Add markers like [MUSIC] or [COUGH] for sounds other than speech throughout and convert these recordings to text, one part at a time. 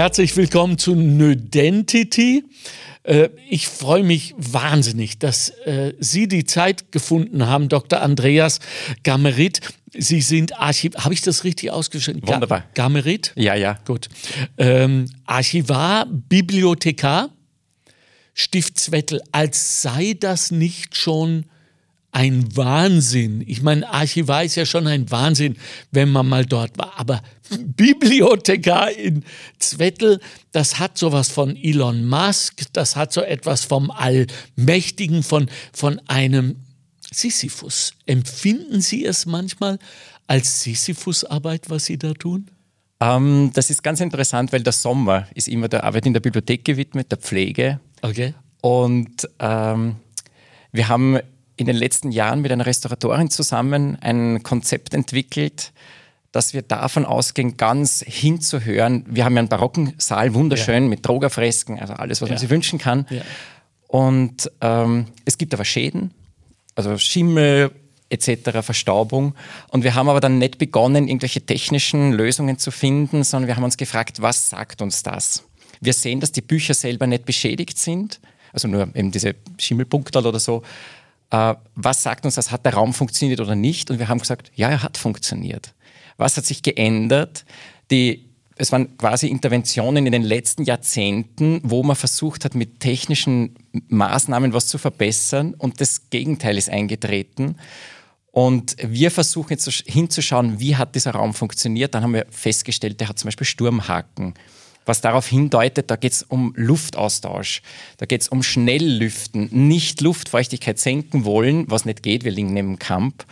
Herzlich willkommen zu Nödentity. Äh, ich freue mich wahnsinnig, dass äh, Sie die Zeit gefunden haben, Dr. Andreas Gamerit. Sie sind Archiv. Habe ich das richtig ausgeschrieben? Wunderbar. Gamerit? Ja, ja. Gut. Ähm, Archivar, Bibliothekar, Stiftswettel, als sei das nicht schon ein Wahnsinn. Ich meine, Archivar ist ja schon ein Wahnsinn, wenn man mal dort war. Aber [LAUGHS] Bibliothekar in Zwettel, das hat sowas von Elon Musk, das hat so etwas vom Allmächtigen, von, von einem Sisyphus. Empfinden Sie es manchmal als Sisyphus-Arbeit, was Sie da tun? Ähm, das ist ganz interessant, weil der Sommer ist immer der Arbeit in der Bibliothek gewidmet, der Pflege. Okay. Und ähm, wir haben in den letzten Jahren mit einer Restauratorin zusammen ein Konzept entwickelt, dass wir davon ausgehen, ganz hinzuhören. Wir haben ja einen barocken Saal, wunderschön, ja. mit Drogerfresken, also alles, was ja. man sich wünschen kann. Ja. Und ähm, es gibt aber Schäden, also Schimmel etc., Verstaubung. Und wir haben aber dann nicht begonnen, irgendwelche technischen Lösungen zu finden, sondern wir haben uns gefragt, was sagt uns das? Wir sehen, dass die Bücher selber nicht beschädigt sind, also nur eben diese Schimmelpunkte oder so, äh, was sagt uns das, hat der Raum funktioniert oder nicht? Und wir haben gesagt, ja, er hat funktioniert. Was hat sich geändert? Die, es waren quasi Interventionen in den letzten Jahrzehnten, wo man versucht hat, mit technischen Maßnahmen was zu verbessern und das Gegenteil ist eingetreten. Und wir versuchen jetzt hinzuschauen, wie hat dieser Raum funktioniert. Dann haben wir festgestellt, der hat zum Beispiel Sturmhaken was darauf hindeutet, da geht es um Luftaustausch, da geht es um Schnelllüften, nicht Luftfeuchtigkeit senken wollen, was nicht geht, wir liegen neben dem Camp.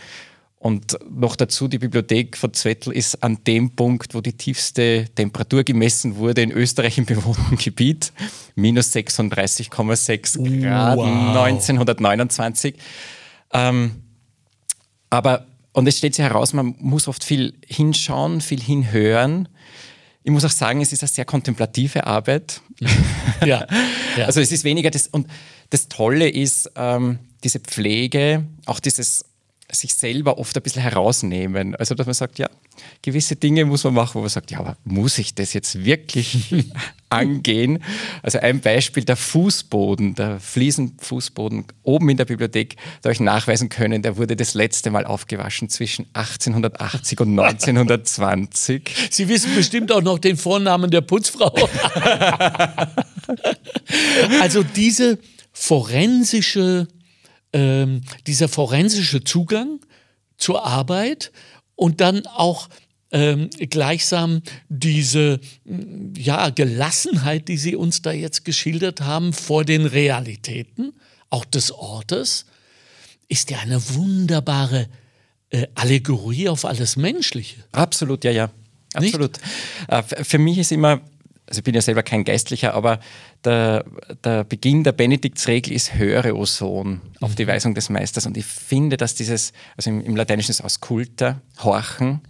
Und noch dazu, die Bibliothek von Zwettl ist an dem Punkt, wo die tiefste Temperatur gemessen wurde in Österreich im [LAUGHS] bewohnten Gebiet. Minus 36,6 Grad wow. 1929. Ähm, aber, und es stellt sich heraus, man muss oft viel hinschauen, viel hinhören. Ich muss auch sagen, es ist eine sehr kontemplative Arbeit. [LAUGHS] ja, ja. Also es ist weniger das. Und das Tolle ist ähm, diese Pflege, auch dieses sich selber oft ein bisschen herausnehmen. Also, dass man sagt, ja, gewisse Dinge muss man machen, wo man sagt, ja, aber muss ich das jetzt wirklich [LAUGHS] angehen? Also ein Beispiel, der Fußboden, der Fliesenfußboden oben in der Bibliothek, da habe ich nachweisen können, der wurde das letzte Mal aufgewaschen zwischen 1880 und 1920. [LAUGHS] Sie wissen bestimmt auch noch den Vornamen der Putzfrau. [LAUGHS] also diese forensische ähm, dieser forensische Zugang zur Arbeit und dann auch ähm, gleichsam diese ja, Gelassenheit, die Sie uns da jetzt geschildert haben, vor den Realitäten, auch des Ortes, ist ja eine wunderbare äh, Allegorie auf alles Menschliche. Absolut, ja, ja. Absolut. Äh, für mich ist immer also ich bin ja selber kein Geistlicher, aber der, der Beginn der Benediktsregel ist höre, o Sohn, auf die mhm. Weisung des Meisters. Und ich finde, dass dieses, also im, im Lateinischen ist es ausculta, horchen,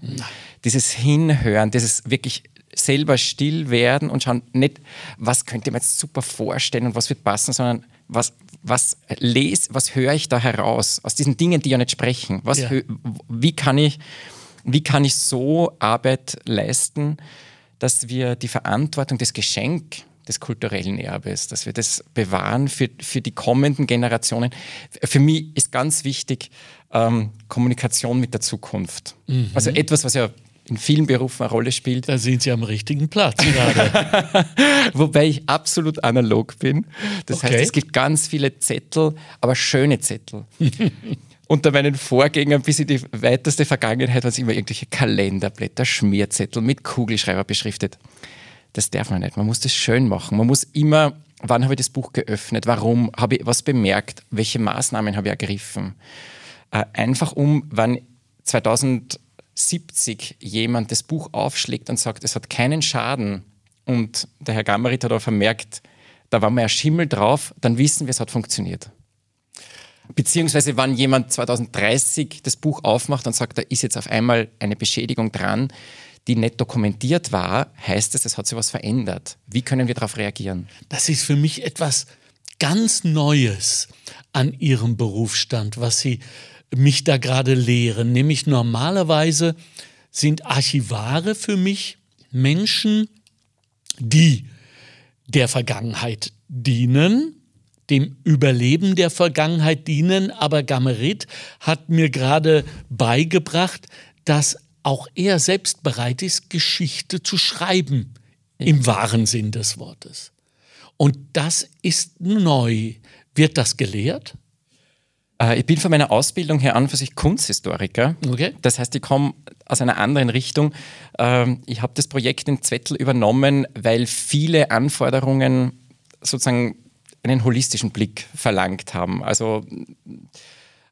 dieses Hinhören, dieses wirklich selber still werden und schauen, nicht, was könnte man jetzt super vorstellen und was wird passen, sondern was, was lese, was höre ich da heraus aus diesen Dingen, die ja nicht sprechen? Was, ja. Wie, kann ich, wie kann ich so Arbeit leisten? Dass wir die Verantwortung, das Geschenk des kulturellen Erbes, dass wir das bewahren für, für die kommenden Generationen. Für mich ist ganz wichtig ähm, Kommunikation mit der Zukunft. Mhm. Also etwas, was ja in vielen Berufen eine Rolle spielt. Da sind Sie am richtigen Platz gerade. [LAUGHS] Wobei ich absolut analog bin. Das okay. heißt, es gibt ganz viele Zettel, aber schöne Zettel. [LAUGHS] unter meinen Vorgängern bis in die weiteste Vergangenheit waren es immer irgendwelche Kalenderblätter, Schmierzettel mit Kugelschreiber beschriftet. Das darf man nicht. Man muss das schön machen. Man muss immer, wann habe ich das Buch geöffnet? Warum? Habe ich was bemerkt? Welche Maßnahmen habe ich ergriffen? Äh, einfach um, wann 2070 jemand das Buch aufschlägt und sagt, es hat keinen Schaden und der Herr Gammerit hat auch vermerkt, da war mal ein Schimmel drauf, dann wissen wir, es hat funktioniert. Beziehungsweise, wann jemand 2030 das Buch aufmacht und sagt, da ist jetzt auf einmal eine Beschädigung dran, die nicht dokumentiert war, heißt es, es hat sich was verändert. Wie können wir darauf reagieren? Das ist für mich etwas ganz Neues an Ihrem Berufsstand, was Sie mich da gerade lehren. Nämlich normalerweise sind Archivare für mich Menschen, die der Vergangenheit dienen, dem Überleben der Vergangenheit dienen. Aber Gamerit hat mir gerade beigebracht, dass auch er selbst bereit ist, Geschichte zu schreiben, ja. im wahren Sinn des Wortes. Und das ist neu. Wird das gelehrt? Äh, ich bin von meiner Ausbildung her an für sich Kunsthistoriker. Okay. Das heißt, ich komme aus einer anderen Richtung. Ähm, ich habe das Projekt in Zwettel übernommen, weil viele Anforderungen sozusagen einen holistischen Blick verlangt haben. Also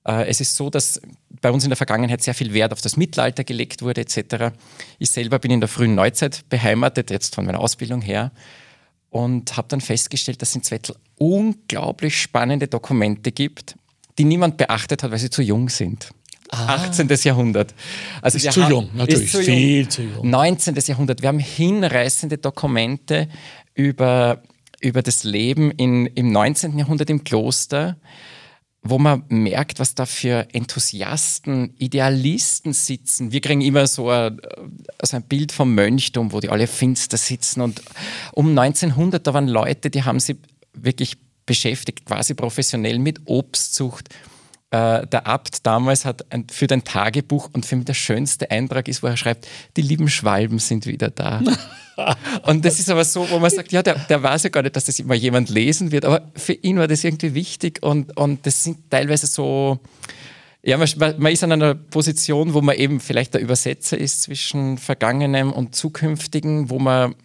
äh, es ist so, dass bei uns in der Vergangenheit sehr viel Wert auf das Mittelalter gelegt wurde etc. Ich selber bin in der frühen Neuzeit beheimatet, jetzt von meiner Ausbildung her, und habe dann festgestellt, dass es in Zwettel unglaublich spannende Dokumente gibt, die niemand beachtet hat, weil sie zu jung sind. Ah. 18. Jahrhundert. Also ist zu haben, jung, natürlich. Ist zu viel jung. zu jung. 19. Jahrhundert. Wir haben hinreißende Dokumente über, über das Leben in, im 19. Jahrhundert im Kloster, wo man merkt, was da für Enthusiasten, Idealisten sitzen. Wir kriegen immer so ein, so ein Bild vom Mönchtum, wo die alle finster sitzen. Und um 1900, da waren Leute, die haben sich wirklich beschäftigt, quasi professionell mit Obstzucht. Äh, der Abt damals hat ein, für dein Tagebuch und für mich der schönste Eintrag ist, wo er schreibt, die lieben Schwalben sind wieder da. [LAUGHS] und das ist aber so, wo man sagt, ja, der, der weiß ja gar nicht, dass das immer jemand lesen wird, aber für ihn war das irgendwie wichtig und, und das sind teilweise so, ja, man, man, ist an einer Position, wo man eben vielleicht der Übersetzer ist zwischen Vergangenem und Zukünftigen, wo man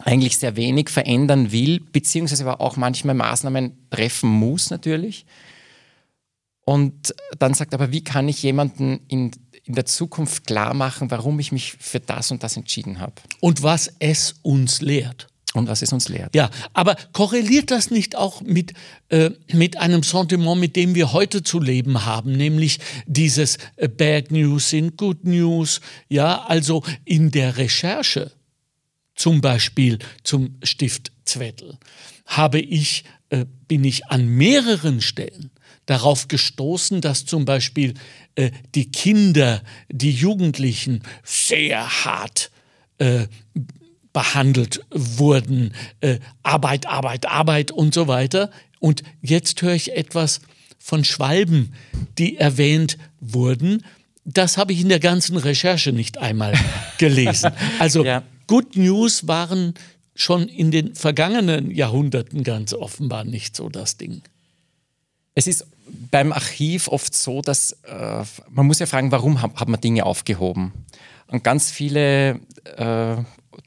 eigentlich sehr wenig verändern will, beziehungsweise aber auch manchmal Maßnahmen treffen muss natürlich. Und dann sagt aber, wie kann ich jemanden in, in der Zukunft klar machen, warum ich mich für das und das entschieden habe. Und was es uns lehrt. Und was es uns lehrt. Ja, aber korreliert das nicht auch mit, äh, mit einem Sentiment, mit dem wir heute zu leben haben, nämlich dieses äh, Bad News sind Good News? Ja, also in der Recherche zum Beispiel zum Stift Zwettel, habe ich, äh, bin ich an mehreren Stellen darauf gestoßen, dass zum Beispiel äh, die Kinder, die Jugendlichen sehr hart äh, behandelt wurden. Äh, Arbeit, Arbeit, Arbeit und so weiter. Und jetzt höre ich etwas von Schwalben, die erwähnt wurden. Das habe ich in der ganzen Recherche nicht einmal [LAUGHS] gelesen. Also ja. Good News waren schon in den vergangenen Jahrhunderten ganz offenbar nicht so das Ding. Es ist beim Archiv oft so, dass äh, man muss ja fragen, warum hat, hat man Dinge aufgehoben? Und ganz viele äh,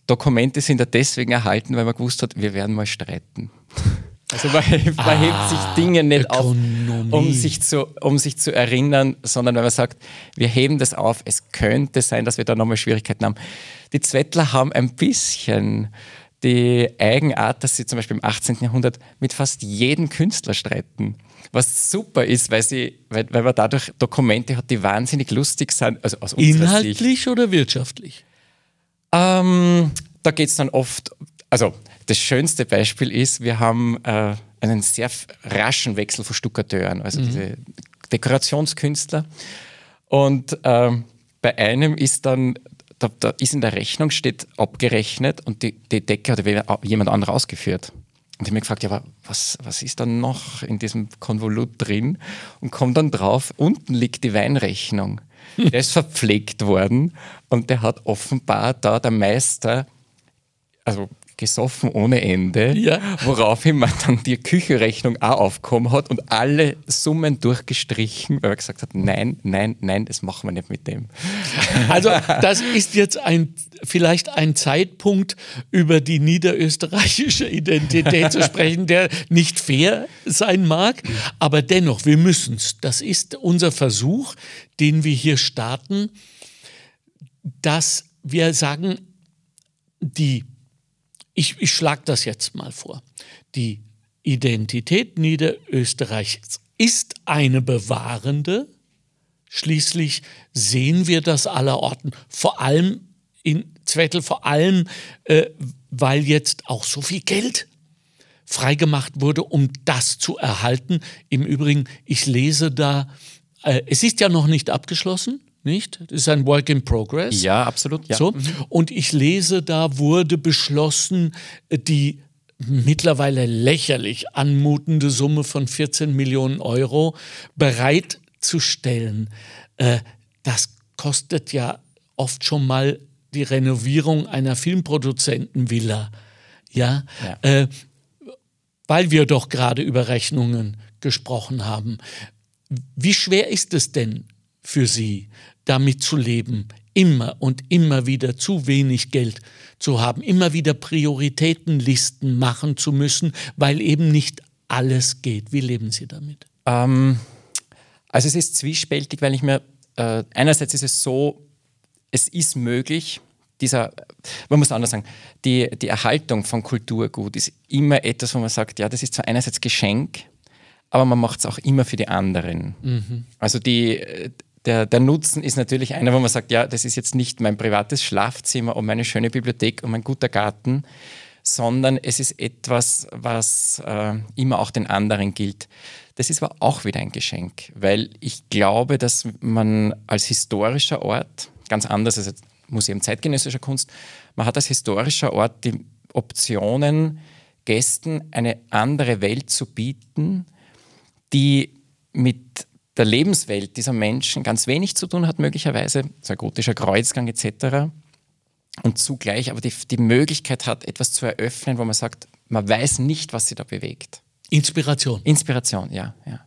Dokumente sind ja deswegen erhalten, weil man gewusst hat, wir werden mal streiten. [LAUGHS] Also man, hebt, man ah, hebt sich Dinge nicht Ökonomie. auf, um sich, zu, um sich zu erinnern, sondern wenn man sagt, wir heben das auf, es könnte sein, dass wir da nochmal Schwierigkeiten haben. Die Zwettler haben ein bisschen die Eigenart, dass sie zum Beispiel im 18. Jahrhundert mit fast jedem Künstler streiten. Was super ist, weil, sie, weil, weil man dadurch Dokumente hat, die wahnsinnig lustig sind. Also aus Inhaltlich Sicht. oder wirtschaftlich? Ähm, da geht es dann oft, also das schönste Beispiel ist, wir haben äh, einen sehr raschen Wechsel von Stuckateuren, also mhm. diese Dekorationskünstler. Und äh, bei einem ist dann, da, da, ist in der Rechnung steht abgerechnet und die, die Decke hat jemand anderes ausgeführt. Und ich habe mich gefragt, ja, aber was, was ist dann noch in diesem Konvolut drin? Und komme dann drauf, unten liegt die Weinrechnung. [LAUGHS] Der ist verpflegt worden und der hat offenbar da der Meister, also gesoffen ohne Ende, ja. woraufhin man dann die Küchenrechnung auch aufgekommen hat und alle Summen durchgestrichen, weil er gesagt hat, nein, nein, nein, das machen wir nicht mit dem. Also das ist jetzt ein, vielleicht ein Zeitpunkt, über die niederösterreichische Identität zu sprechen, der nicht fair sein mag, aber dennoch, wir müssen es. Das ist unser Versuch, den wir hier starten, dass wir sagen, die ich, ich schlage das jetzt mal vor. Die Identität Niederösterreichs ist eine bewahrende. Schließlich sehen wir das allerorten, vor allem in Zwettel, vor allem, äh, weil jetzt auch so viel Geld freigemacht wurde, um das zu erhalten. Im Übrigen, ich lese da, äh, es ist ja noch nicht abgeschlossen nicht? Das ist ein Work in Progress. Ja, absolut. Ja. So. Und ich lese, da wurde beschlossen, die mittlerweile lächerlich anmutende Summe von 14 Millionen Euro bereitzustellen. Äh, das kostet ja oft schon mal die Renovierung einer Filmproduzentenvilla. Ja, ja. Äh, weil wir doch gerade über Rechnungen gesprochen haben. Wie schwer ist es denn für Sie, damit zu leben, immer und immer wieder zu wenig Geld zu haben, immer wieder Prioritätenlisten machen zu müssen, weil eben nicht alles geht. Wie leben Sie damit? Ähm, also es ist zwiespältig, weil ich mir, äh, einerseits ist es so, es ist möglich, dieser, man muss anders sagen, die, die Erhaltung von Kulturgut ist immer etwas, wo man sagt, ja, das ist zwar einerseits Geschenk, aber man macht es auch immer für die anderen. Mhm. Also die, der, der Nutzen ist natürlich einer, wo man sagt, ja, das ist jetzt nicht mein privates Schlafzimmer und meine schöne Bibliothek und mein guter Garten, sondern es ist etwas, was äh, immer auch den anderen gilt. Das ist aber auch wieder ein Geschenk, weil ich glaube, dass man als historischer Ort, ganz anders als Museum zeitgenössischer Kunst, man hat als historischer Ort die Optionen, Gästen eine andere Welt zu bieten, die mit der Lebenswelt dieser Menschen ganz wenig zu tun hat, möglicherweise, so gotischer Kreuzgang etc. Und zugleich aber die, die Möglichkeit hat, etwas zu eröffnen, wo man sagt, man weiß nicht, was sie da bewegt. Inspiration. Inspiration, ja, ja.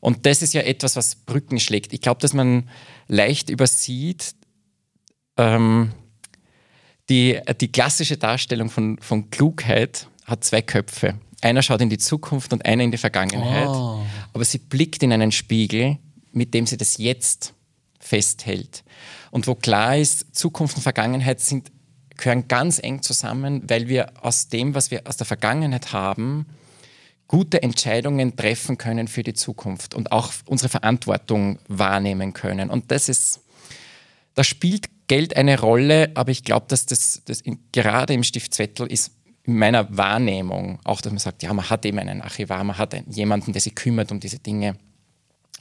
Und das ist ja etwas, was Brücken schlägt. Ich glaube, dass man leicht übersieht, ähm, die, die klassische Darstellung von, von Klugheit hat zwei Köpfe. Einer schaut in die Zukunft und einer in die Vergangenheit. Oh. Aber sie blickt in einen Spiegel, mit dem sie das Jetzt festhält. Und wo klar ist, Zukunft und Vergangenheit sind, gehören ganz eng zusammen, weil wir aus dem, was wir aus der Vergangenheit haben, gute Entscheidungen treffen können für die Zukunft und auch unsere Verantwortung wahrnehmen können. Und das ist, da spielt Geld eine Rolle, aber ich glaube, dass das, das in, gerade im Stift Zwettel ist in meiner Wahrnehmung, auch dass man sagt, ja, man hat eben einen Archivar, man hat einen, jemanden, der sich kümmert um diese Dinge.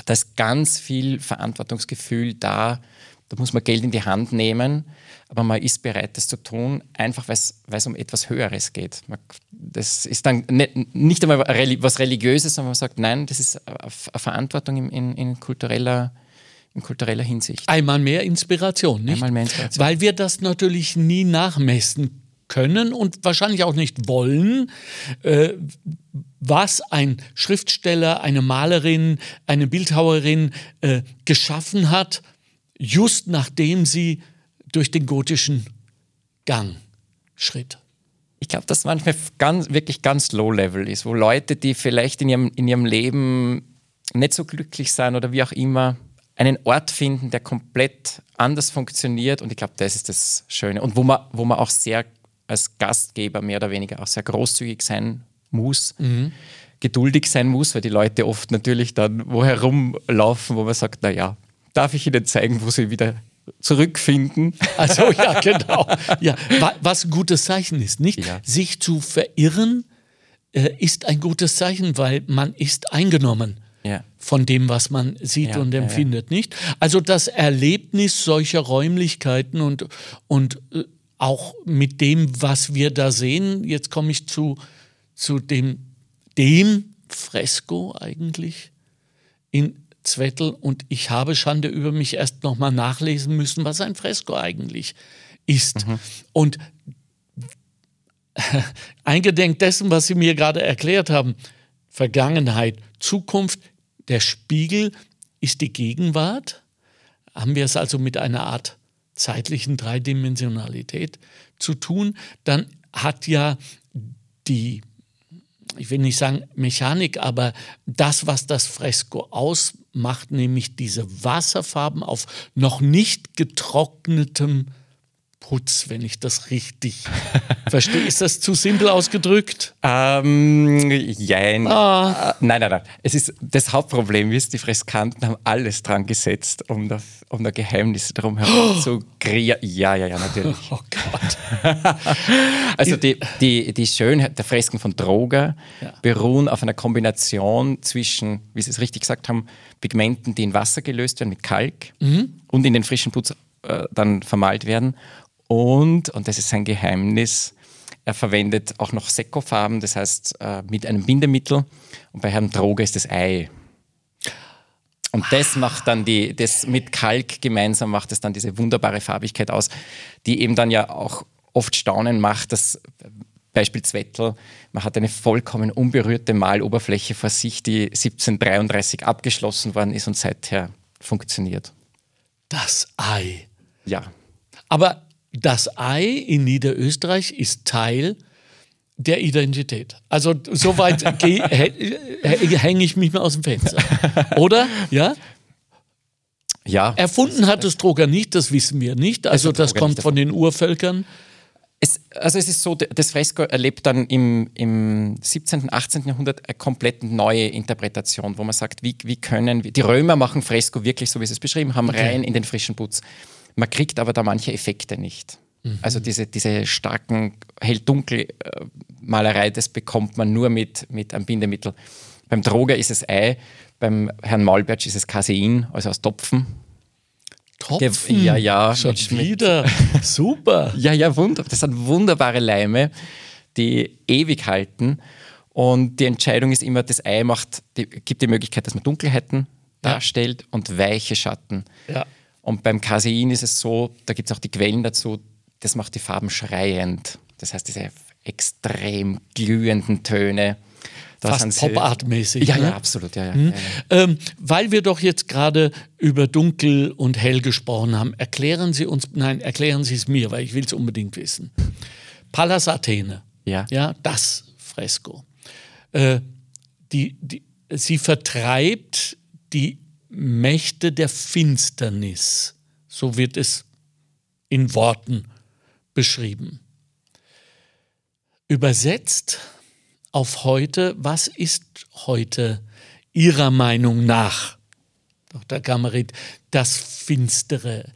Da ist ganz viel Verantwortungsgefühl da. Da muss man Geld in die Hand nehmen, aber man ist bereit, das zu tun, einfach weil es um etwas Höheres geht. Das ist dann nicht, nicht einmal was Religiöses, sondern man sagt, nein, das ist eine Verantwortung in, in, in kultureller in kultureller Hinsicht. Einmal mehr Inspiration, nicht? Einmal mehr Inspiration. Weil wir das natürlich nie nachmessen können und wahrscheinlich auch nicht wollen, äh, was ein Schriftsteller, eine Malerin, eine Bildhauerin äh, geschaffen hat, just nachdem sie durch den gotischen Gang schritt. Ich glaube, dass manchmal ganz, wirklich ganz low-level ist, wo Leute, die vielleicht in ihrem, in ihrem Leben nicht so glücklich sind oder wie auch immer, einen Ort finden, der komplett anders funktioniert. Und ich glaube, das ist das Schöne. Und wo man, wo man auch sehr als Gastgeber mehr oder weniger auch sehr großzügig sein muss, mhm. geduldig sein muss, weil die Leute oft natürlich dann wo herumlaufen, wo man sagt, naja, darf ich Ihnen zeigen, wo Sie wieder zurückfinden. [LAUGHS] Also ja, genau. Ja, was ein gutes Zeichen ist, nicht? Ja. Sich zu verirren äh, ist ein gutes Zeichen, weil man ist eingenommen ja. von dem, was man sieht ja, und empfindet, nicht? Also das Erlebnis solcher Räumlichkeiten und, und äh, auch mit dem, was wir da sehen, jetzt komme ich zu, zu dem, dem Fresko eigentlich in Zwettel und ich habe Schande über mich erst nochmal nachlesen müssen, was ein Fresko eigentlich ist. Mhm. Und [LAUGHS] eingedenk dessen, was Sie mir gerade erklärt haben, Vergangenheit, Zukunft, der Spiegel ist die Gegenwart. Haben wir es also mit einer Art zeitlichen Dreidimensionalität zu tun, dann hat ja die, ich will nicht sagen Mechanik, aber das, was das Fresko ausmacht, nämlich diese Wasserfarben auf noch nicht getrocknetem Putz, wenn ich das richtig [LAUGHS] verstehe. Ist das zu simpel ausgedrückt? Ähm, jein. Ah. Äh, nein, nein, nein. Es ist, das Hauptproblem ist, die Freskanten haben alles dran gesetzt, um da, um da Geheimnisse drum herum oh. zu kreieren. Ja, ja, ja, natürlich. [LAUGHS] Oh Gott. [LAUGHS] also die, die, die Schönheit der Fresken von Droger ja. beruhen auf einer Kombination zwischen, wie Sie es richtig gesagt haben, Pigmenten, die in Wasser gelöst werden mit Kalk mhm. und in den frischen Putz äh, dann vermalt werden und, und das ist sein Geheimnis, er verwendet auch noch Sekofarben, das heißt äh, mit einem Bindemittel. Und bei Herrn Droge ist das Ei. Und das macht dann die, das mit Kalk gemeinsam macht es dann diese wunderbare Farbigkeit aus, die eben dann ja auch oft Staunen macht, dass Beispiel Zwettel, man hat eine vollkommen unberührte Maloberfläche vor sich, die 1733 abgeschlossen worden ist und seither funktioniert. Das Ei. Ja. Aber das Ei in Niederösterreich ist Teil der Identität. Also soweit [LAUGHS] hänge ich mich mal aus dem Fenster. Oder? Ja? Ja. Erfunden hat es Droger nicht, das wissen wir nicht. Also das kommt von den Urvölkern. Es, also es ist so, das Fresko erlebt dann im, im 17., 18. Jahrhundert eine komplett neue Interpretation, wo man sagt, wie, wie können wir, die Römer machen Fresko wirklich so, wie sie es beschrieben haben, rein in den frischen Putz. Man kriegt aber da manche Effekte nicht. Mhm. Also diese, diese starken Hell-Dunkel-Malerei, das bekommt man nur mit, mit einem Bindemittel. Beim Droger ist es Ei, beim Herrn Maulbertsch ist es Casein, also aus Topfen. Topfen? Ja, ja. Schon wieder. [LAUGHS] Super. Ja, ja, wunderbar. Das sind wunderbare Leime, die ewig halten. Und die Entscheidung ist immer, das Ei macht, die, gibt die Möglichkeit, dass man Dunkelheiten ja. darstellt und weiche Schatten. Ja. Und beim Casein ist es so, da gibt es auch die Quellen dazu, das macht die Farben schreiend. Das heißt, diese extrem glühenden Töne. Das Fast Pop-Art-mäßig. Ja, ne? ja, absolut. Ja, ja, mhm. ja, ähm, weil wir doch jetzt gerade über dunkel und hell gesprochen haben, erklären Sie uns, nein, erklären Sie es mir, weil ich will es unbedingt wissen. Pallas Athene, ja, ja das Fresko. Äh, die, die, sie vertreibt die Mächte der Finsternis. So wird es in Worten beschrieben. Übersetzt auf heute, was ist heute Ihrer Meinung nach, Dr. Kammerit, das Finstere?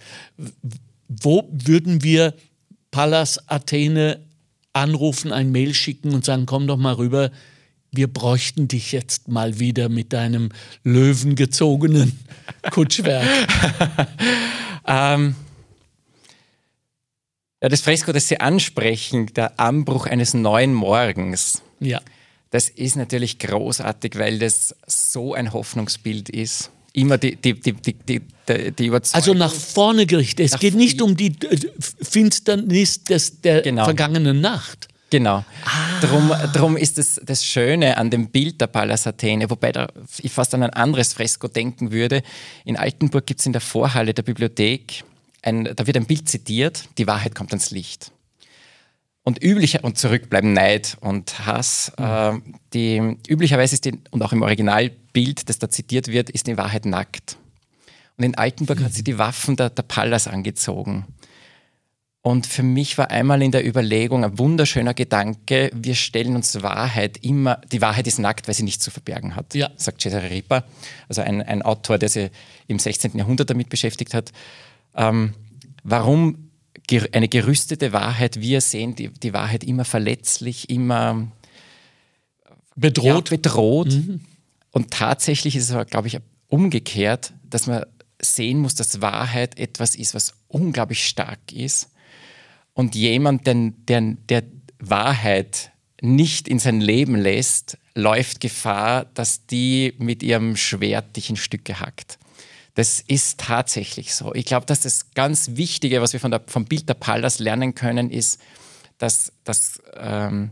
Wo würden wir Pallas Athene anrufen, ein Mail schicken und sagen, komm doch mal rüber, wir bräuchten dich jetzt mal wieder mit deinem löwengezogenen [LAUGHS] Kutschwerk. ähm, ja, das Fresko, das Sie ansprechen, der Anbruch eines neuen Morgens. Ja. Das ist natürlich großartig, weil das so ein Hoffnungsbild ist. Immer die, die, die, die, die, die Überzeugung. Also nach vorne gerichtet. Es geht nicht um die Finsternis des, der genau. vergangenen Nacht. Genau. Ah. Drum, drum ist es das Schöne an dem Bild der Pallas Athene, wobei da ich fast an ein anderes Fresko denken würde. In Altenburg gibt es in der Vorhalle der Bibliothek, ein, da wird ein Bild zitiert, die Wahrheit kommt ans Licht. Und üblicher und zurückbleiben Neid und Hass. Mhm. Äh, die, üblicherweise ist die, und auch im Originalbild, das da zitiert wird, ist die Wahrheit nackt. Und in Altenburg mhm. hat sie die Waffen der, der Pallas angezogen. Und für mich war einmal in der Überlegung ein wunderschöner Gedanke, wir stellen uns Wahrheit immer, die Wahrheit ist nackt, weil sie nichts zu verbergen hat, ja. sagt Cesare Ripa, also ein, ein Autor, der sich im 16. Jahrhundert damit beschäftigt hat. Ähm, warum eine gerüstete Wahrheit, wir sehen die, die Wahrheit immer verletzlich, immer bedroht. Ja, bedroht. Mhm. Und tatsächlich ist es aber, glaube ich, umgekehrt, dass man sehen muss, dass Wahrheit etwas ist, was unglaublich stark ist und jemand, der, der, der Wahrheit nicht in sein Leben lässt, läuft Gefahr, dass die mit ihrem Schwert dich in Stücke hackt. Das ist tatsächlich so. Ich glaube, dass das ganz Wichtige, was wir von der, vom Bild der Pallas lernen können, ist, dass, dass ähm,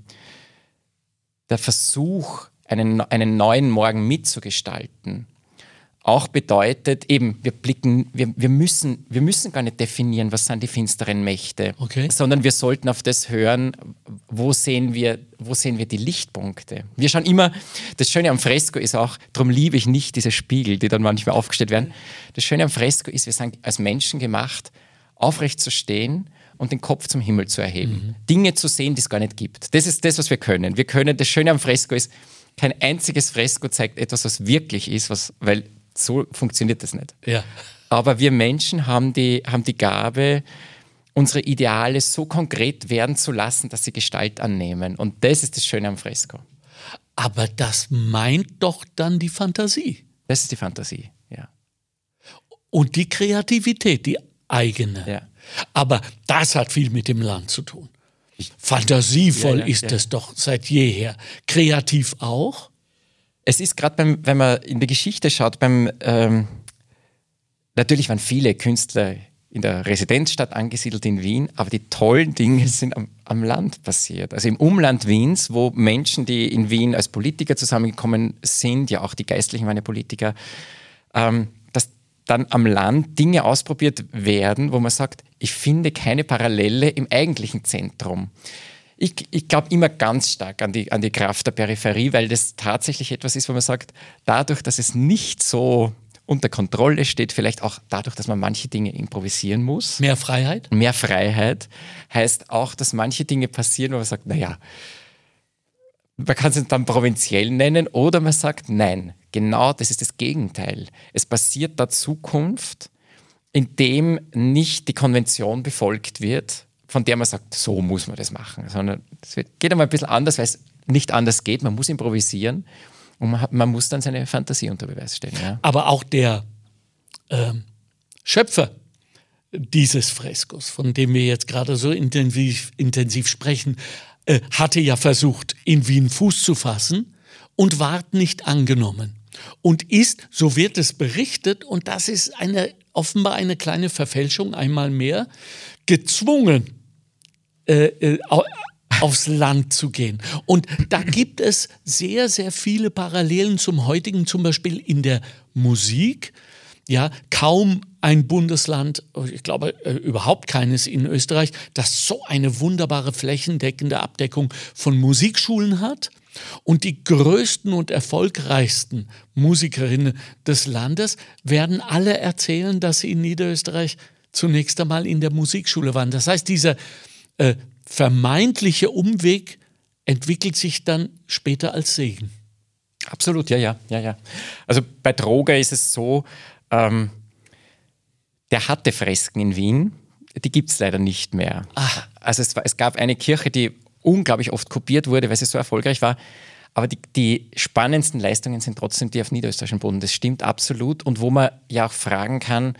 der Versuch, einen, einen neuen Morgen mitzugestalten, auch bedeutet, eben, wir blicken, wir, wir, müssen, wir müssen gar nicht definieren, was sind die finsteren Mächte, okay. sondern wir sollten auf das hören, wo sehen, wir, wo sehen wir die Lichtpunkte. Wir schauen immer, das Schöne am Fresko ist auch, darum liebe ich nicht diese Spiegel, die dann manchmal aufgestellt werden. Das Schöne am Fresko ist, wir sind als Menschen gemacht, aufrecht zu stehen und den Kopf zum Himmel zu erheben. Mhm. Dinge zu sehen, die es gar nicht gibt. Das ist das, was wir können. Wir können, das Schöne am Fresko ist, kein einziges Fresko zeigt etwas, was wirklich ist, was, weil so funktioniert das nicht. Ja. Aber wir Menschen haben die, haben die Gabe, unsere Ideale so konkret werden zu lassen, dass sie Gestalt annehmen. Und das ist das Schöne am Fresko. Aber das meint doch dann die Fantasie. Das ist die Fantasie, ja. Und die Kreativität, die eigene. Ja. Aber das hat viel mit dem Land zu tun. Fantasievoll Ja, ja, ist es doch seit jeher. Kreativ auch? Es ist gerade wenn man in die Geschichte schaut, beim ähm, natürlich waren viele Künstler in der Residenzstadt angesiedelt in Wien, aber die tollen Dinge [LAUGHS] sind am, am Land passiert. Also im Umland Wiens, wo Menschen, die in Wien als Politiker zusammengekommen sind, ja auch die Geistlichen waren ja Politiker, ähm, dass dann am Land Dinge ausprobiert werden, wo man sagt, ich finde keine Parallele im eigentlichen Zentrum. Ich, ich glaube immer ganz stark an die, an die Kraft der Peripherie, weil das tatsächlich etwas ist, wo man sagt, dadurch, dass es nicht so unter Kontrolle steht, vielleicht auch dadurch, dass man manche Dinge improvisieren muss, Mehr Freiheit? mehr Freiheit, heißt auch, dass manche Dinge passieren, wo man sagt, naja, man kann es dann provinziell nennen oder man sagt, nein, genau das ist das Gegenteil. Es passiert da Zukunft, in dem nicht die Konvention befolgt wird, von der man sagt, so muss man das machen, sondern es geht einmal ein bisschen anders, weil es nicht anders geht. Man muss improvisieren und man, hat, man muss dann seine Fantasie unter Beweis stellen. Ja. Aber auch der ähm, Schöpfer dieses Freskos, von dem wir jetzt gerade so intensiv, intensiv sprechen, äh, hatte ja versucht, in Wien Fuß zu fassen und ward nicht angenommen. Und ist, so wird es berichtet, und das ist eine, offenbar eine kleine Verfälschung einmal mehr, gezwungen, äh, äh, au- aufs Land zu gehen. Und da gibt es sehr, sehr viele Parallelen zum heutigen, zum Beispiel in der Musik. Ja, kaum ein Bundesland, ich glaube äh, überhaupt keines in Österreich, das so eine wunderbare flächendeckende Abdeckung von Musikschulen hat. Und die größten und erfolgreichsten Musikerinnen des Landes werden alle erzählen, dass sie in Niederösterreich zunächst einmal in der Musikschule waren. Das heißt, dieser äh, vermeintliche Umweg entwickelt sich dann später als Segen. Absolut, ja, ja, ja, ja. Also bei Droger ist es so, ähm, der hatte Fresken in Wien, die gibt es leider nicht mehr. Also es, war, es gab eine Kirche, die unglaublich oft kopiert wurde, weil sie so erfolgreich war. Aber die, die spannendsten Leistungen sind trotzdem die auf niederösterreichischen Boden. Das stimmt absolut. Und wo man ja auch fragen kann,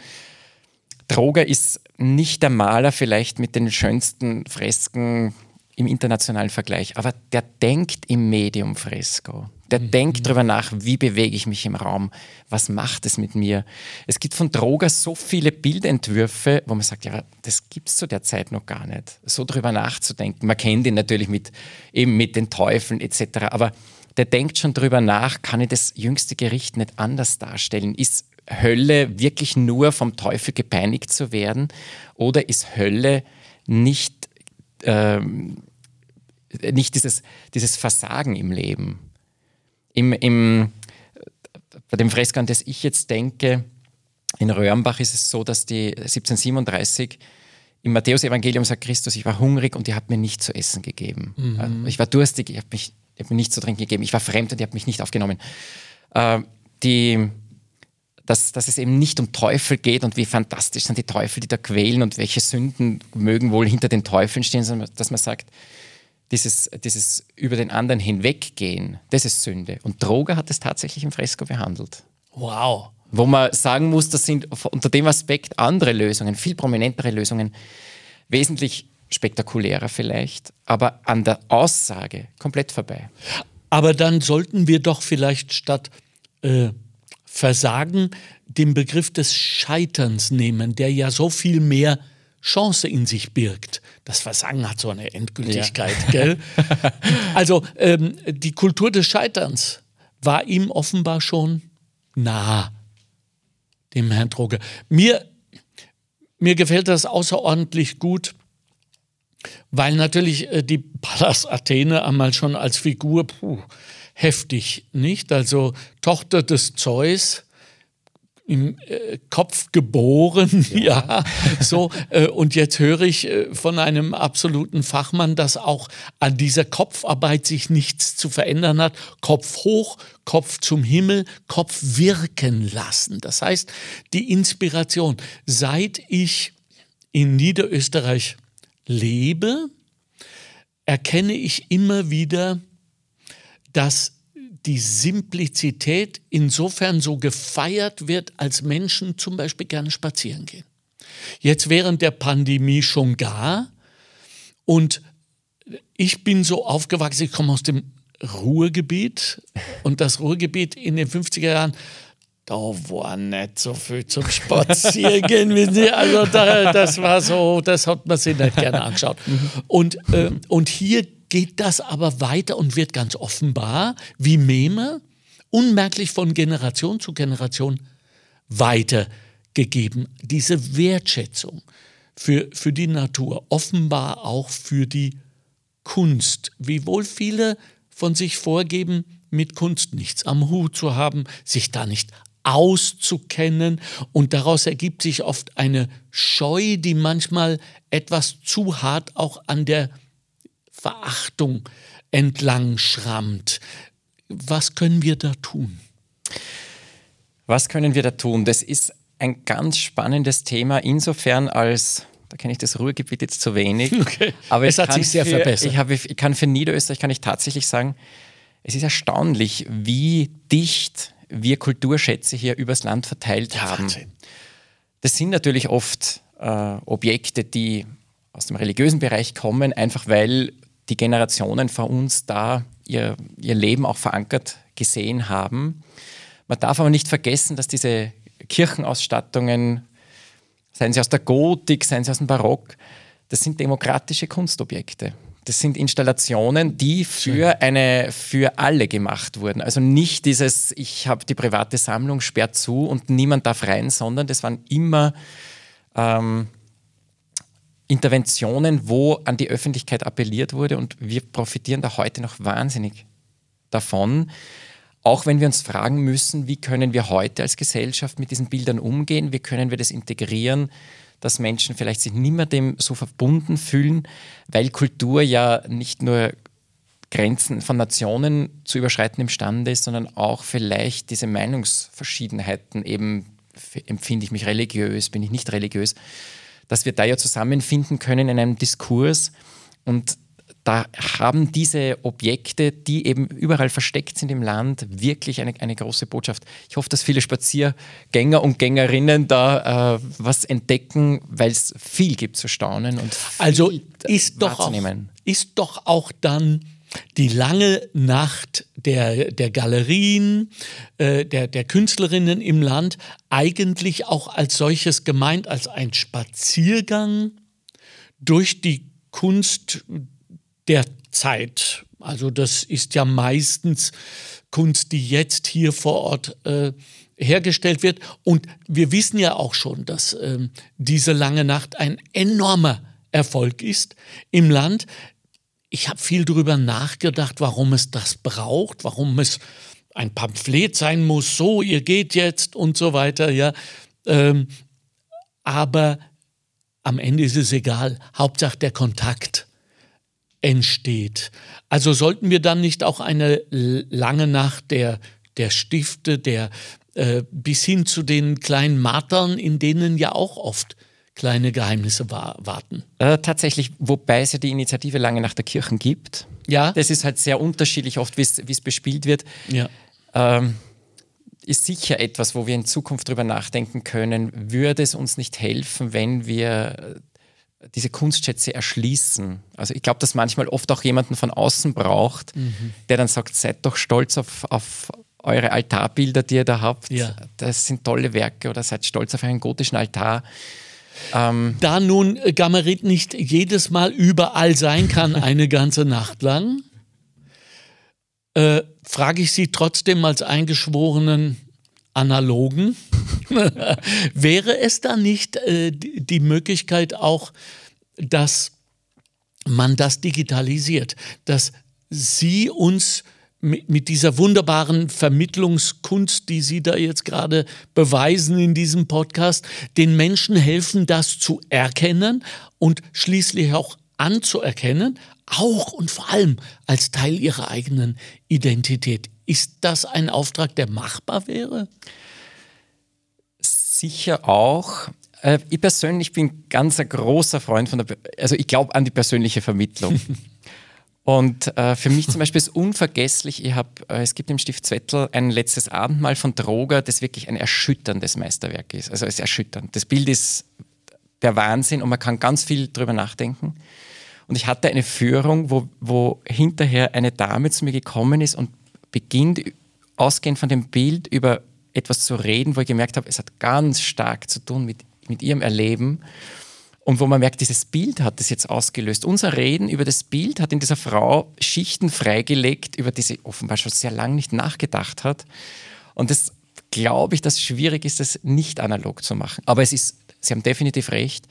Droger ist nicht der Maler vielleicht mit den schönsten Fresken im internationalen Vergleich, aber der denkt im Medium Fresko. Der denkt darüber nach, wie bewege ich mich im Raum, was macht es mit mir. Es gibt von Droger so viele Bildentwürfe, wo man sagt, ja, das gibt es zu der Zeit noch gar nicht. So darüber nachzudenken. Man kennt ihn natürlich mit, eben mit den Teufeln etc., aber der denkt schon darüber nach, kann ich das jüngste Gericht nicht anders darstellen? Ist Hölle wirklich nur vom Teufel gepeinigt zu werden oder ist Hölle nicht, ähm, nicht dieses, dieses Versagen im Leben? Im, im, bei dem Fresko, an das ich jetzt denke, in Röhrenbach ist es so, dass die 1737 im Matthäusevangelium sagt Christus, ich war hungrig und ihr habt mir nicht zu essen gegeben. Äh, Ich war durstig, ihr habt, mich, ihr habt mir nicht zu trinken gegeben. Ich war fremd und ihr habt mich nicht aufgenommen. Äh, die, dass, dass es eben nicht um Teufel geht und wie fantastisch sind die Teufel, die da quälen und welche Sünden mögen wohl hinter den Teufeln stehen, sondern dass man sagt, dieses, dieses über den anderen hinweggehen, das ist Sünde. Und Droger hat es tatsächlich im Fresko behandelt. Wow. Wo man sagen muss, das sind unter dem Aspekt andere Lösungen, viel prominentere Lösungen, wesentlich spektakulärer vielleicht, aber an der Aussage komplett vorbei. Aber dann sollten wir doch vielleicht statt äh, Versagen den Begriff des Scheiterns nehmen, der ja so viel mehr Chance in sich birgt. Das Versagen hat so eine Endgültigkeit, gell? [LAUGHS] Also ähm, die Kultur des Scheiterns war ihm offenbar schon nah, dem Herrn Droge. Mir, mir gefällt das außerordentlich gut, weil natürlich äh, die Pallas Athene einmal schon als Figur puh, heftig, nicht? Also Tochter des Zeus, im äh, Kopf geboren, [LAUGHS] ja, ja so. Äh, und jetzt höre ich äh, von einem absoluten Fachmann, dass auch an dieser Kopfarbeit sich nichts zu verändern hat. Kopf hoch, Kopf zum Himmel, Kopf wirken lassen. Das heißt, die Inspiration, seit ich in Niederösterreich lebe, erkenne ich immer wieder, dass die Simplizität insofern so gefeiert wird, als Menschen zum Beispiel gerne spazieren gehen. Jetzt während der Pandemie schon gar. Und ich bin so aufgewachsen, ich komme aus dem Ruhrgebiet und das Ruhrgebiet in den 50er Jahren, da war nicht so viel zum Spaziergehen. also da, das war so, das hat man sich nicht gerne angeschaut. Und, äh, und hier geht das aber weiter und wird ganz offenbar, wie Meme, unmerklich von Generation zu Generation weitergegeben. Diese Wertschätzung für, für die Natur, offenbar auch für die Kunst, wiewohl viele von sich vorgeben, mit Kunst nichts am Hut zu haben, sich da nicht auszukennen und daraus ergibt sich oft eine Scheu, die manchmal etwas zu hart auch an der Verachtung entlang schrammt. Was können wir da tun? Was können wir da tun? Das ist ein ganz spannendes Thema, insofern als, da kenne ich das Ruhrgebiet jetzt zu wenig, [LAUGHS] okay. aber es hat sich sehr für, verbessert. Ich, habe, ich kann für Niederösterreich kann ich tatsächlich sagen, es ist erstaunlich, wie dicht wir Kulturschätze hier übers Land verteilt ja, haben. Wahnsinn. Das sind natürlich oft äh, Objekte, die aus dem religiösen Bereich kommen, einfach weil die Generationen vor uns da ihr, ihr Leben auch verankert gesehen haben. Man darf aber nicht vergessen, dass diese Kirchenausstattungen, seien sie aus der Gotik, seien sie aus dem Barock, das sind demokratische Kunstobjekte. Das sind Installationen, die für, eine, für alle gemacht wurden. Also nicht dieses, ich habe die private Sammlung, sperrt zu und niemand darf rein, sondern das waren immer ähm, Interventionen, wo an die Öffentlichkeit appelliert wurde und wir profitieren da heute noch wahnsinnig davon. Auch wenn wir uns fragen müssen, wie können wir heute als Gesellschaft mit diesen Bildern umgehen, wie können wir das integrieren, dass Menschen vielleicht sich nicht mehr dem so verbunden fühlen, weil Kultur ja nicht nur Grenzen von Nationen zu überschreiten imstande ist, sondern auch vielleicht diese Meinungsverschiedenheiten eben, empfinde ich mich religiös, bin ich nicht religiös, dass wir da ja zusammenfinden können in einem Diskurs und da haben diese Objekte, die eben überall versteckt sind im Land, wirklich eine, eine große Botschaft. Ich hoffe, dass viele Spaziergänger und Gängerinnen da äh, was entdecken, weil es viel gibt zu staunen und also ist doch, auch, ist doch auch dann die lange Nacht der, der Galerien, äh, der, der Künstlerinnen im Land eigentlich auch als solches gemeint, als ein Spaziergang durch die Kunst der Zeit. Also das ist ja meistens Kunst, die jetzt hier vor Ort äh, hergestellt wird. Und wir wissen ja auch schon, dass äh, diese lange Nacht ein enormer Erfolg ist im Land ich habe viel darüber nachgedacht, warum es das braucht, warum es ein Pamphlet sein muss, so, ihr geht jetzt und so weiter, ja. Ähm, aber am Ende ist es egal. Hauptsache der Kontakt entsteht. Also sollten wir dann nicht auch eine lange Nacht der, der Stifte, der äh, bis hin zu den kleinen Martern, in denen ja auch oft kleine Geheimnisse warten. Äh, tatsächlich, wobei es ja die Initiative Lange nach der Kirchen gibt. Ja. Das ist halt sehr unterschiedlich oft, wie es bespielt wird. Ja. Ähm, ist sicher etwas, wo wir in Zukunft darüber nachdenken können, würde es uns nicht helfen, wenn wir äh, diese Kunstschätze erschließen. Also ich glaube, dass manchmal oft auch jemanden von außen braucht, mhm. der dann sagt, seid doch stolz auf, auf eure Altarbilder, die ihr da habt. Ja. Das sind tolle Werke oder seid stolz auf einen gotischen Altar. Ähm, da nun Gamerit nicht jedes Mal überall sein kann, [LAUGHS] eine ganze Nacht lang, äh, frage ich Sie trotzdem als eingeschworenen Analogen, [LAUGHS] wäre es da nicht äh, die Möglichkeit auch, dass man das digitalisiert, dass Sie uns mit, dieser wunderbaren Vermittlungskunst, die Sie da jetzt gerade beweisen in diesem Podcast, den Menschen helfen, das zu erkennen und schließlich auch anzuerkennen, auch und vor allem als Teil ihrer eigenen Identität. Ist das ein Auftrag, der machbar wäre? Sicher auch. Äh, ich persönlich bin ganz ein großer Freund von der, also ich glaube an die persönliche Vermittlung. [LAUGHS] Und äh, für mich zum [LAUGHS] Beispiel ist unvergesslich, ich hab, äh, es gibt im Stift Zwettel ein letztes Abendmahl von Droger, das wirklich ein erschütterndes Meisterwerk ist. Also es ist erschütternd. Das Bild ist der Wahnsinn und man kann ganz viel drüber nachdenken. Und ich hatte eine Führung, wo, wo hinterher eine Dame zu mir gekommen ist und beginnt, ausgehend von dem Bild, über etwas zu reden, wo ich gemerkt habe, es hat ganz stark zu tun mit, mit ihrem Erleben. Und wo man merkt, dieses Bild hat das jetzt ausgelöst. Unser Reden über das Bild hat in dieser Frau Schichten freigelegt, über die sie offenbar schon sehr lange nicht nachgedacht hat. Und das glaube ich, dass es schwierig ist, das nicht analog zu machen. Aber es ist, Sie haben definitiv recht,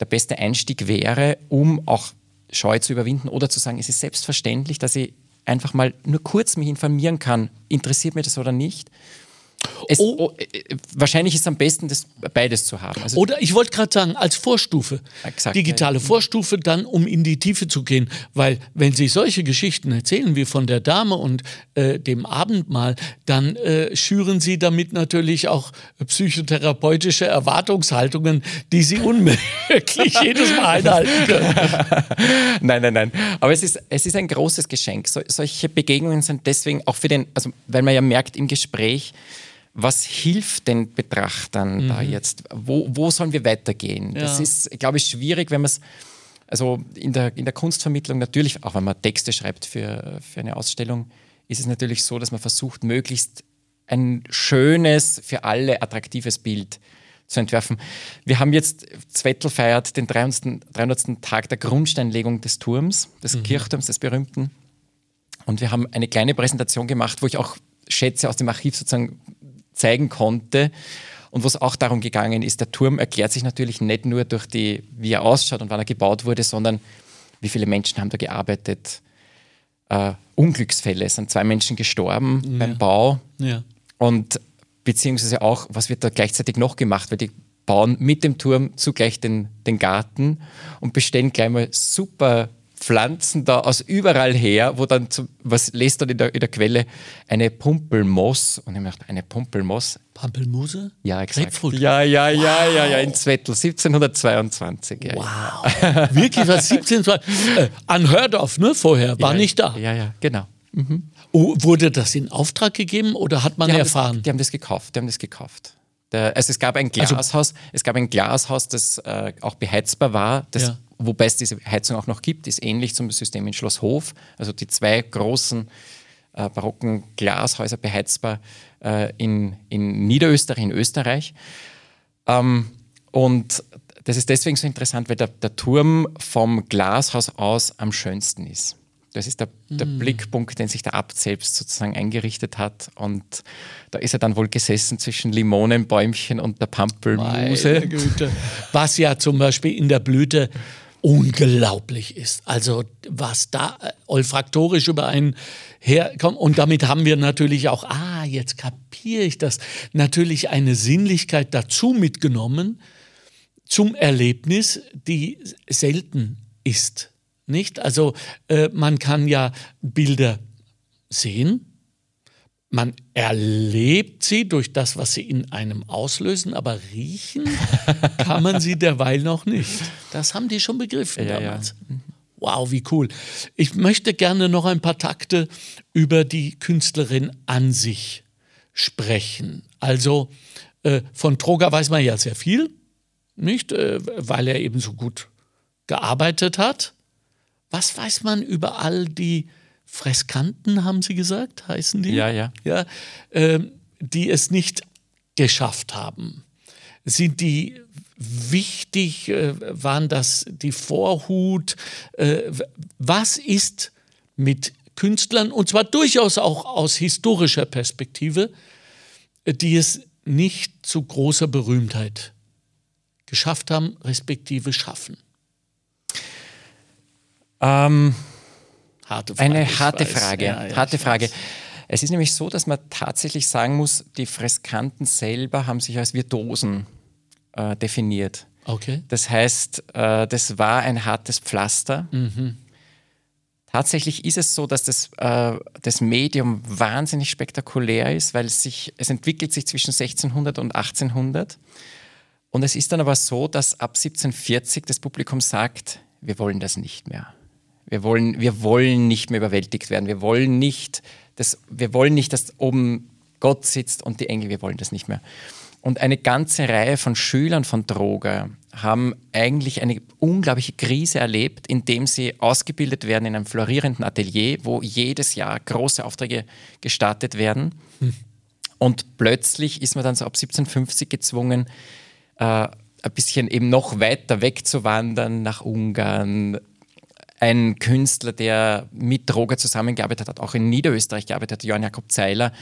der beste Einstieg wäre, um auch Scheu zu überwinden oder zu sagen, es ist selbstverständlich, dass ich einfach mal nur kurz mich informieren kann, interessiert mir das oder nicht. Es, oh. Oh, äh, wahrscheinlich ist es am besten, das beides zu haben. Also Oder ich wollte gerade sagen, als Vorstufe, Exakt, digitale ja. Vorstufe, dann um in die Tiefe zu gehen. Weil wenn Sie solche Geschichten erzählen wie von der Dame und äh, dem Abendmahl, dann äh, schüren Sie damit natürlich auch psychotherapeutische Erwartungshaltungen, die Sie unmöglich [LAUGHS] jedes Mal einhalten können. nein, nein, nein. Aber es ist, es ist ein großes Geschenk. So, solche Begegnungen sind deswegen auch für den, also weil man ja merkt im Gespräch, was hilft den Betrachtern mhm. da jetzt? Wo, wo sollen wir weitergehen? Ja. Das ist, glaube ich, schwierig, wenn man es, also in der, in der Kunstvermittlung natürlich, auch wenn man Texte schreibt für, für eine Ausstellung, ist es natürlich so, dass man versucht, möglichst ein schönes, für alle attraktives Bild zu entwerfen. Wir haben jetzt, Zwettel feiert den 300. 300. Tag der Grundsteinlegung des Turms, des mhm. Kirchturms, des berühmten. Und wir haben eine kleine Präsentation gemacht, wo ich auch Schätze aus dem Archiv sozusagen zeigen konnte. Und wo es auch darum gegangen ist, der Turm erklärt sich natürlich nicht nur durch die, wie er ausschaut und wann er gebaut wurde, sondern wie viele Menschen haben da gearbeitet. Äh, Unglücksfälle, es sind zwei Menschen gestorben ja. beim Bau. Ja. Und beziehungsweise auch, was wird da gleichzeitig noch gemacht, weil die bauen mit dem Turm zugleich den, den Garten und bestellen gleich mal super Pflanzen da aus überall her, wo dann, zum, was lest dann in der, in der Quelle, eine Pumpelmoos. Und ich gedacht, eine Pumpelmoos. Pampelmuse? Ja, exakt. Grapefruit. Ja, ja, wow. ja, ja, ja, in Zwettel, 1722. Ja, wow. Ja. Wirklich, was 1722? Äh, unheard of, ne, vorher, war ja, nicht da. Ja, ja, genau. Mhm. Oh, wurde das in Auftrag gegeben oder hat man die erfahren? Das, die haben das gekauft, die haben das gekauft. Der, also es gab ein also Glashaus, also, es gab ein Glashaus, das äh, auch beheizbar war, das ja wobei es diese Heizung auch noch gibt, ist ähnlich zum System in Schloss Hof. Also die zwei großen äh, barocken Glashäuser beheizbar äh, in, in Niederösterreich, in Österreich. Ähm, und das ist deswegen so interessant, weil der, der Turm vom Glashaus aus am schönsten ist. Das ist der, der mm. Blickpunkt, den sich der Abt selbst sozusagen eingerichtet hat. Und da ist er dann wohl gesessen zwischen Limonenbäumchen und der Pampelmuse. Was ja zum Beispiel in der Blüte unglaublich ist. Also was da äh, olfaktorisch über einen herkommt. Und damit haben wir natürlich auch, ah, jetzt kapiere ich das, natürlich eine Sinnlichkeit dazu mitgenommen zum Erlebnis, die selten ist. Nicht? Also äh, man kann ja Bilder sehen, man erlebt sie durch das, was sie in einem auslösen, aber riechen [LAUGHS] kann man sie derweil noch nicht. Das haben die schon begriffen ja, damals. Ja. Wow, wie cool. Ich möchte gerne noch ein paar Takte über die Künstlerin an sich sprechen. Also äh, von Troger weiß man ja sehr viel, nicht? Äh, weil er eben so gut gearbeitet hat. Was weiß man über all die Freskanten, haben Sie gesagt, heißen die? Ja, ja. ja äh, die es nicht geschafft haben. Sind die wichtig? Äh, waren das die Vorhut? Äh, was ist mit Künstlern, und zwar durchaus auch aus historischer Perspektive, die es nicht zu großer Berühmtheit geschafft haben, respektive schaffen? Ähm, harte Frage. Eine harte Frage. Ja, ja, harte Frage. Es ist nämlich so, dass man tatsächlich sagen muss, die Freskanten selber haben sich als Virtuosen äh, definiert. Okay. Das heißt, äh, das war ein hartes Pflaster. Mhm. Tatsächlich ist es so, dass das, äh, das Medium wahnsinnig spektakulär ist, weil es sich, es entwickelt sich zwischen 1600 und 1800. Und es ist dann aber so, dass ab 1740 das Publikum sagt, wir wollen das nicht mehr. Wir wollen, wir wollen nicht mehr überwältigt werden. Wir wollen nicht, das, wir wollen nicht, dass oben Gott sitzt und die Engel, wir wollen das nicht mehr. Und eine ganze Reihe von Schülern von Droger haben eigentlich eine unglaubliche Krise erlebt, indem sie ausgebildet werden in einem florierenden Atelier, wo jedes Jahr große Aufträge gestartet werden. Hm. Und plötzlich ist man dann so ab 1750 gezwungen, äh, ein bisschen eben noch weiter wegzuwandern nach Ungarn, ein Künstler, der mit Droger zusammengearbeitet hat, auch in Niederösterreich gearbeitet hat, Johann Jakob Zeiler,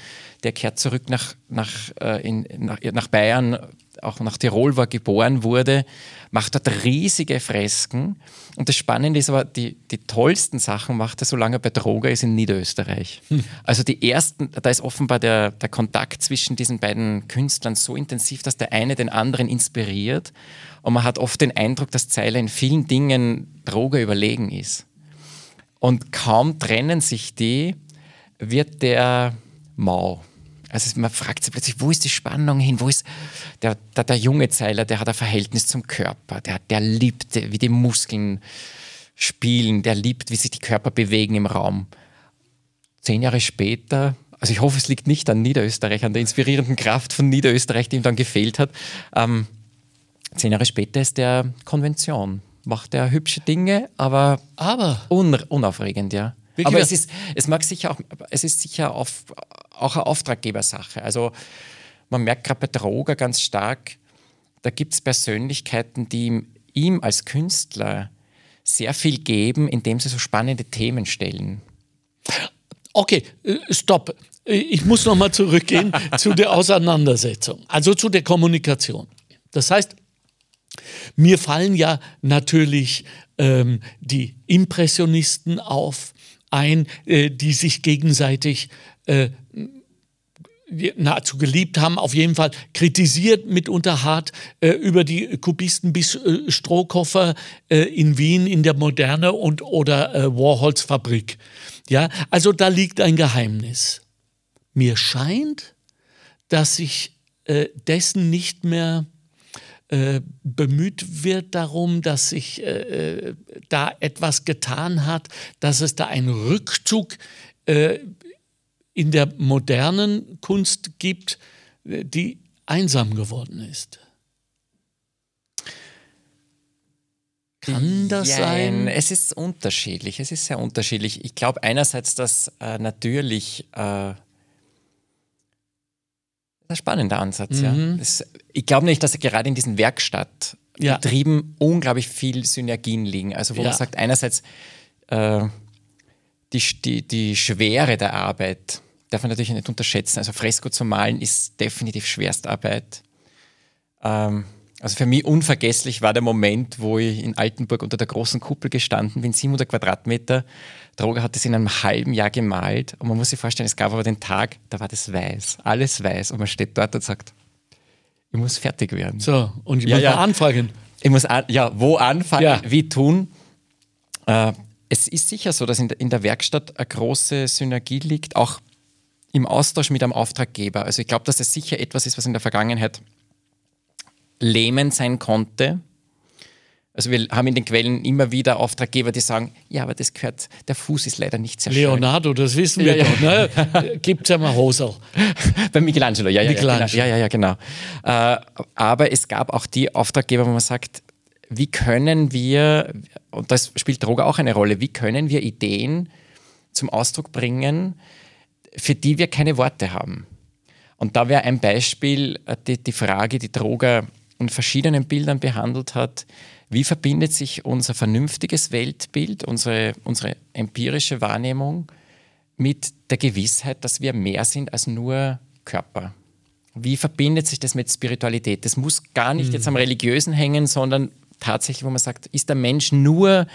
der kehrt zurück nach, nach, äh, in, nach, nach Bayern, auch nach Tirol, wo er geboren wurde, macht dort riesige Fresken. Und das Spannende ist aber, die, die tollsten Sachen macht er, solange er bei Droger ist, in Niederösterreich. Hm. Also die ersten, da ist offenbar der, der Kontakt zwischen diesen beiden Künstlern so intensiv, dass der eine den anderen inspiriert. Und man hat oft den Eindruck, dass Zeiler in vielen Dingen Droger überlegen ist. Und kaum trennen sich die, wird der mau. Also man fragt sich plötzlich, wo ist die Spannung hin? Wo ist der, der, der junge Zeiler, der hat ein Verhältnis zum Körper, der, der liebt, wie die Muskeln spielen, der liebt, wie sich die Körper bewegen im Raum. Zehn Jahre später, also ich hoffe, es liegt nicht an Niederösterreich, an der inspirierenden Kraft von Niederösterreich, die ihm dann gefehlt hat, ähm, Zehn Jahre später ist der Konvention. Macht er hübsche Dinge, aber, aber. Un unaufregend, ja. Wirklich? Aber es ist, es mag sicher auch, es ist sicher auf, auch eine Auftraggebersache. Also man merkt gerade bei Droger ganz stark, da gibt es Persönlichkeiten, die ihm als Künstler sehr viel geben, indem sie so spannende Themen stellen. Okay, äh, stopp. Ich muss nochmal zurückgehen [LAUGHS] zu der Auseinandersetzung, also zu der Kommunikation. Das heißt, mir fallen ja natürlich ähm, die Impressionisten auf, ein, äh, die sich gegenseitig äh, nahezu geliebt haben, auf jeden Fall kritisiert mitunter hart äh, über die Kubisten bis äh, Strohkoffer äh, in Wien in der Moderne und oder äh, Warhols Fabrik. Ja, also da liegt ein Geheimnis. Mir scheint, dass sich äh, dessen nicht mehr äh, bemüht wird darum, dass sich äh, äh, da etwas getan hat, dass es da einen Rückzug äh, in der modernen Kunst gibt, äh, die einsam geworden ist. Kann das ja, sein? Es ist unterschiedlich. Es ist sehr unterschiedlich. Ich glaube einerseits, dass äh, natürlich äh, ein spannender Ansatz, mhm. ja. Das, ich glaube nicht, dass gerade in diesen Werkstattbetrieben ja. unglaublich viel Synergien liegen. Also wo ja. man sagt, einerseits äh, die, die, die Schwere der Arbeit darf man natürlich nicht unterschätzen. Also Fresko zu malen ist definitiv Schwerstarbeit. Ähm, also für mich unvergesslich war der Moment, wo ich in Altenburg unter der großen Kuppel gestanden bin, 700 Quadratmeter. Droger hat das in einem halben Jahr gemalt und man muss sich vorstellen, es gab aber den Tag, da war das weiß, alles weiß und man steht dort und sagt, ich muss fertig werden. So, und ich ja, muss ja. anfangen. Ich muss, an, ja, wo anfangen, ja. wie tun. Äh, es ist sicher so, dass in der, in der Werkstatt eine große Synergie liegt, auch im Austausch mit einem Auftraggeber. Also ich glaube, dass das sicher etwas ist, was in der Vergangenheit lähmend sein konnte. Also wir haben in den Quellen immer wieder Auftraggeber, die sagen, ja, aber das gehört, der Fuß ist leider nicht sehr schön. Leonardo, das wissen wir ja, doch, ne? Gibt es ja mal Hosel. [LAUGHS] Bei Michelangelo, ja, ja, Michelangelo. ja, ja, ja, genau. Äh, aber es gab auch die Auftraggeber, wo man sagt, wie können wir, und das spielt Droger auch eine Rolle, wie können wir Ideen zum Ausdruck bringen, für die wir keine Worte haben? Und da wäre ein Beispiel äh, die, die Frage, die Droger in verschiedenen Bildern behandelt hat, wie verbindet sich unser vernünftiges Weltbild, unsere, unsere empirische Wahrnehmung mit der Gewissheit, dass wir mehr sind als nur Körper? Wie verbindet sich das mit Spiritualität? Das muss gar nicht mhm. jetzt am Religiösen hängen, sondern tatsächlich, wo man sagt, ist der Mensch nur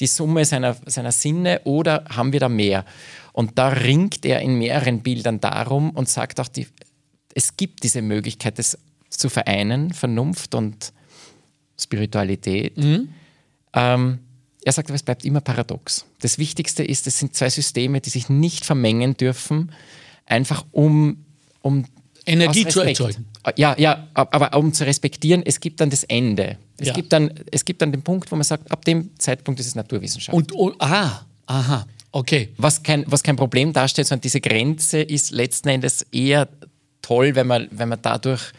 die Summe seiner, seiner Sinne oder haben wir da mehr? Und da ringt er in mehreren Bildern darum und sagt auch, die, es gibt diese Möglichkeit, das zu vereinen, Vernunft und Spiritualität. Mhm. Ähm, er sagt aber, es bleibt immer paradox. Das Wichtigste ist, es sind zwei Systeme, die sich nicht vermengen dürfen, einfach um, um Energie zu erzeugen. Ja, ja, aber um zu respektieren, es gibt dann das Ende. Es, ja. gibt, dann, es gibt dann den Punkt, wo man sagt, ab dem Zeitpunkt ist es Naturwissenschaft. Und, oh, aha, aha, okay. Was kein, was kein Problem darstellt, sondern diese Grenze ist letzten Endes eher toll, wenn man, wenn man dadurch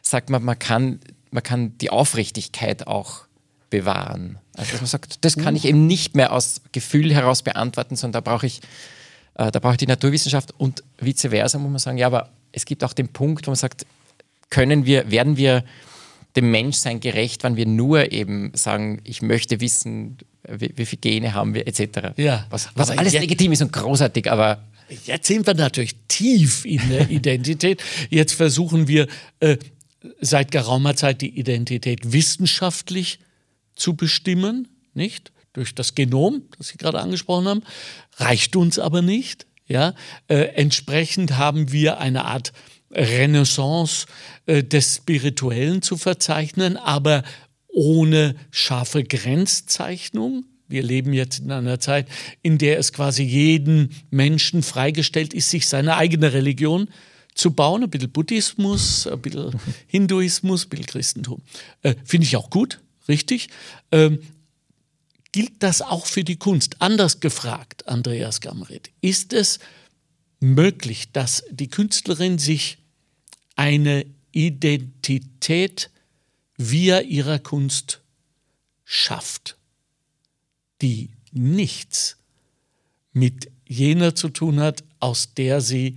sagt, man, man, kann, man kann die Aufrichtigkeit auch bewahren. Also dass man sagt, das kann ich eben nicht mehr aus Gefühl heraus beantworten, sondern da brauche ich, äh, da brauche ich die Naturwissenschaft und vice versa, muss man sagen, ja, aber es gibt auch den Punkt, wo man sagt, können wir, werden wir dem Menschsein gerecht, wenn wir nur eben sagen, ich möchte wissen, wie, wie viele Gene haben wir, etc. Ja, was, was alles jetzt, legitim ist und großartig, aber. Jetzt sind wir natürlich tief in der Identität. Jetzt versuchen wir äh, seit geraumer Zeit die Identität wissenschaftlich zu bestimmen, nicht? Durch das Genom, das Sie gerade angesprochen haben, reicht uns aber nicht. Ja? Äh, entsprechend haben wir eine Art Renaissance äh, des Spirituellen zu verzeichnen, aber ohne scharfe Grenzzeichnung. Wir leben jetzt in einer Zeit, in der es quasi jeden Menschen freigestellt ist, sich seine eigene Religion zu bauen. Ein bisschen Buddhismus, ein bisschen [LAUGHS] Hinduismus, ein bisschen Christentum. Äh, Finde ich auch gut, richtig. Ähm, gilt das auch für die Kunst? Anders gefragt, Andreas Gamret, ist es möglich, dass die Künstlerin sich eine Identität via ihrer Kunst schafft, die nichts mit jener zu tun hat, aus der sie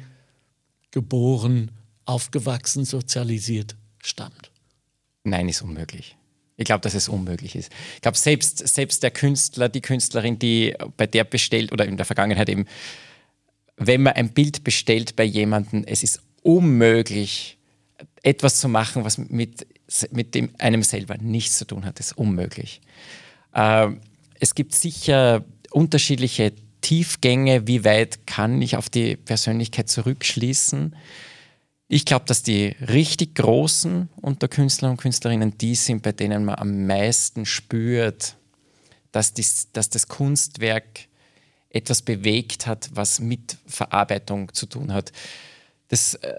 geboren, aufgewachsen, sozialisiert stammt. Nein, ist unmöglich. Ich glaube, dass es unmöglich ist. Ich glaube, selbst, selbst der Künstler, die Künstlerin, die bei der bestellt oder in der Vergangenheit eben, wenn man ein Bild bestellt bei jemandem, es ist unmöglich, etwas zu machen, was mit, mit dem einem selber nichts zu tun hat. Das ist unmöglich. Äh, es gibt sicher unterschiedliche Tiefgänge. Wie weit kann ich auf die Persönlichkeit zurückschließen? Ich glaube, dass die richtig Großen unter Künstlern und Künstlerinnen die sind, bei denen man am meisten spürt, dass, dies, dass das Kunstwerk etwas bewegt hat, was mit Verarbeitung zu tun hat. Das, äh,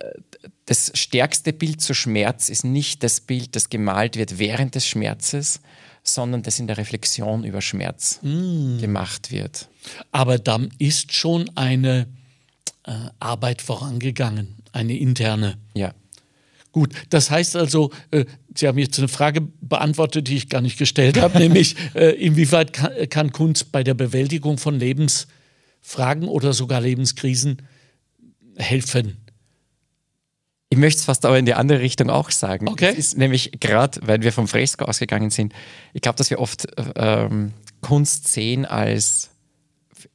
das stärkste Bild zu Schmerz ist nicht das Bild, das gemalt wird während des Schmerzes, sondern das in der Reflexion über Schmerz mm. gemacht wird. Aber dann ist schon eine äh, Arbeit vorangegangen, eine interne. Ja. Gut, das heißt also, äh, Sie haben jetzt eine Frage beantwortet, die ich gar nicht gestellt habe, [LAUGHS] nämlich äh, inwieweit kann, kann, Kunst bei der Bewältigung von Lebensfragen oder sogar Lebenskrisen helfen? Ich möchte es fast aber in die andere Richtung auch sagen. Okay. Es ist nämlich gerade, weil wir vom Fresko ausgegangen sind, ich glaube, dass wir oft ähm, Kunst sehen als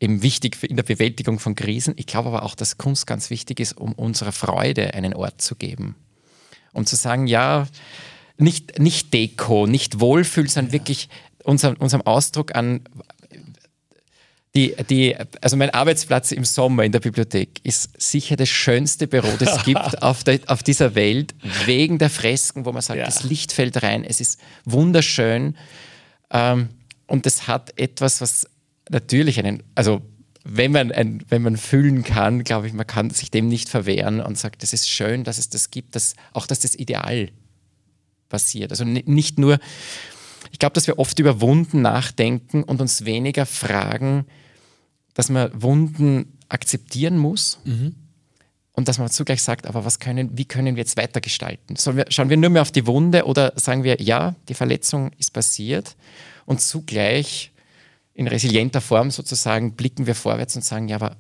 eben wichtig in der Bewältigung von Krisen. Ich glaube aber auch, dass Kunst ganz wichtig ist, um unserer Freude einen Ort zu geben. Um zu sagen, ja, nicht, nicht Deko, nicht Wohlfühl, sondern ja. wirklich unser, unserem Ausdruck an die, die, also mein Arbeitsplatz im Sommer in der Bibliothek ist sicher das schönste Büro, das es [LAUGHS] gibt auf, der, auf dieser Welt, wegen der Fresken, wo man sagt, ja. das Licht fällt rein, es ist wunderschön ähm, und es hat etwas, was natürlich einen, also wenn man, ein, wenn man fühlen kann, glaube ich, man kann sich dem nicht verwehren und sagt, es ist schön, dass es das gibt, dass, auch dass das Ideal passiert. Also nicht nur, ich glaube, dass wir oft über Wunden nachdenken und uns weniger fragen, dass man Wunden akzeptieren muss mhm. und dass man zugleich sagt, aber was können, wie können wir jetzt weitergestalten? Wir, schauen wir nur mehr auf die Wunde oder sagen wir, ja, die Verletzung ist passiert und zugleich in resilienter Form sozusagen blicken wir vorwärts und sagen, ja, aber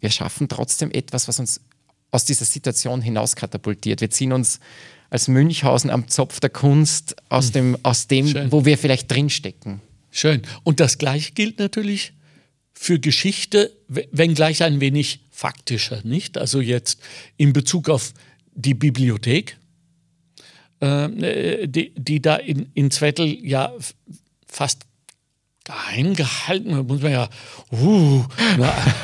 wir schaffen trotzdem etwas, was uns aus dieser Situation hinaus katapultiert. Wir ziehen uns als Münchhausen am Zopf der Kunst aus mhm. dem, aus dem wo wir vielleicht drinstecken. Schön. Und das Gleiche gilt natürlich für Geschichte, wenngleich ein wenig faktischer, nicht? Also jetzt in Bezug auf die Bibliothek, äh, die, die da in, in Zwettel ja fast geheim gehalten. Da muss man ja uh,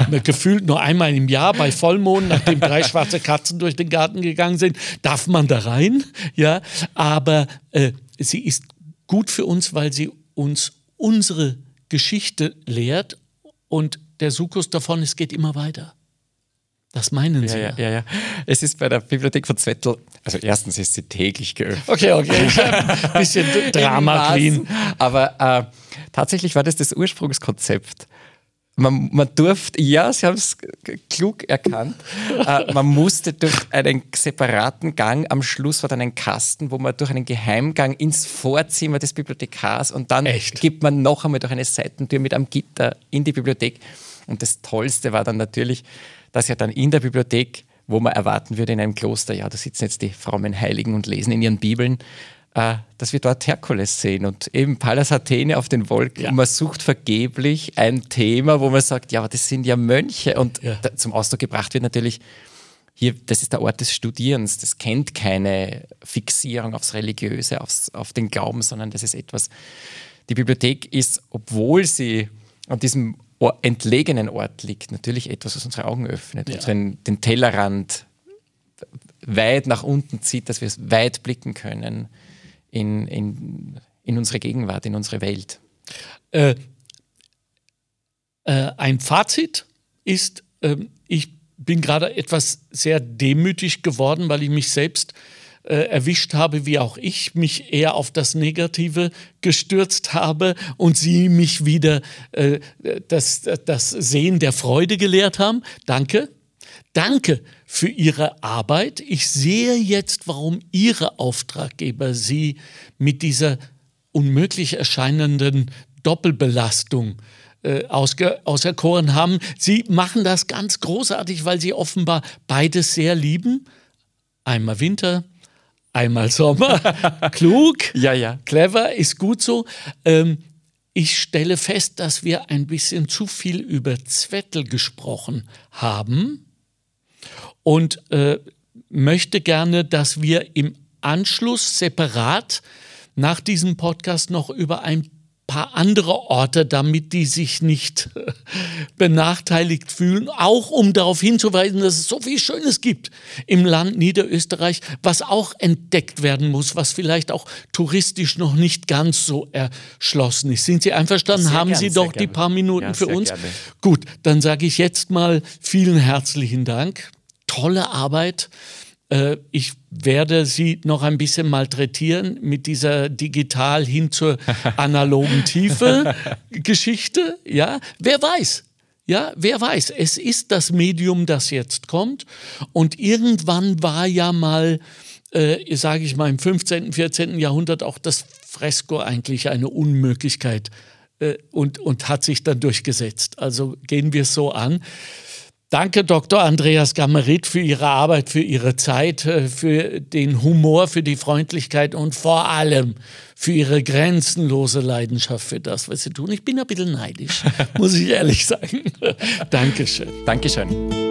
nur, [LAUGHS] gefühlt nur einmal im Jahr bei Vollmond, nachdem drei schwarze Katzen durch den Garten gegangen sind, darf man da rein. Ja, aber äh, sie ist gut für uns, weil sie uns unsere Geschichte lehrt und der Sukus davon, es geht immer weiter. Das meinen Sie? Ja, ja, ja, ja. Es ist bei der Bibliothek von Zwettl, also erstens ist sie täglich geöffnet. Okay, okay. ein [LAUGHS] bisschen Drama Queen. Aber äh, tatsächlich war das das Ursprungskonzept. Man, man durfte, ja, Sie haben es klug erkannt, äh, man musste durch einen separaten Gang, am Schluss war dann ein Kasten, wo man durch einen Geheimgang ins Vorzimmer des Bibliothekars und dann Echt? gibt man noch einmal durch eine Seitentür mit einem Gitter in die Bibliothek. Und das Tollste war dann natürlich, dass ja dann in der Bibliothek, wo man erwarten würde in einem Kloster, ja, da sitzen jetzt die frommen Heiligen und lesen in ihren Bibeln, dass wir dort Herkules sehen und eben Pallas Athene auf den Wolken. Ja. Und man sucht vergeblich ein Thema, wo man sagt, ja, aber das sind ja Mönche. Und ja. zum Ausdruck gebracht wird natürlich, hier, das ist der Ort des Studierens. Das kennt keine Fixierung aufs Religiöse, aufs, auf den Glauben, sondern das ist etwas. Die Bibliothek ist, obwohl sie an diesem entlegenen Ort liegt, natürlich etwas, was unsere Augen öffnet, ja. unseren, den Tellerrand weit nach unten zieht, dass wir weit blicken können in, in, in unsere Gegenwart, in unsere Welt. Äh, äh, ein Fazit ist, äh, ich bin gerade etwas sehr demütig geworden, weil ich mich selbst äh, erwischt habe, wie auch ich mich eher auf das Negative gestürzt habe und Sie mich wieder äh, das, das Sehen der Freude gelehrt haben. Danke. Danke für Ihre Arbeit. Ich sehe jetzt, warum Ihre Auftraggeber Sie mit dieser unmöglich erscheinenden Doppelbelastung äh, auserkoren haben. Sie machen das ganz großartig, weil Sie offenbar beides sehr lieben. Einmal Winter, einmal Sommer. [LAUGHS] Klug, ja, ja. clever, ist gut so. Ähm, ich stelle fest, dass wir ein bisschen zu viel über Zwettel gesprochen haben und äh, möchte gerne, dass wir im Anschluss separat nach diesem Podcast noch über ein paar andere Orte, damit die sich nicht benachteiligt fühlen, auch um darauf hinzuweisen, dass es so viel Schönes gibt im Land Niederösterreich, was auch entdeckt werden muss, was vielleicht auch touristisch noch nicht ganz so erschlossen ist. Sind Sie einverstanden? Sehr Haben gern, Sie doch die paar Minuten ja, für uns? Gerne. Gut, dann sage ich jetzt mal vielen herzlichen Dank. Tolle Arbeit. Äh, ich werde sie noch ein bisschen malträtieren mit dieser digital hin zur [LAUGHS] analogen Tiefe Geschichte. Ja, wer weiß. Ja, wer weiß. Es ist das Medium, das jetzt kommt. Und irgendwann war ja mal, äh, sage ich mal, im 15., 14. Jahrhundert auch das Fresko eigentlich eine Unmöglichkeit äh, und, und hat sich dann durchgesetzt. Also gehen wir es so an. Danke, Dr. Andreas Gammerit, für Ihre Arbeit, für Ihre Zeit, äh, für den Humor, für die Freundlichkeit und vor allem für Ihre grenzenlose Leidenschaft für das, was Sie tun. Ich bin ein bisschen neidisch, [LAUGHS] muss ich ehrlich sagen. [LAUGHS] Dankeschön. Dankeschön.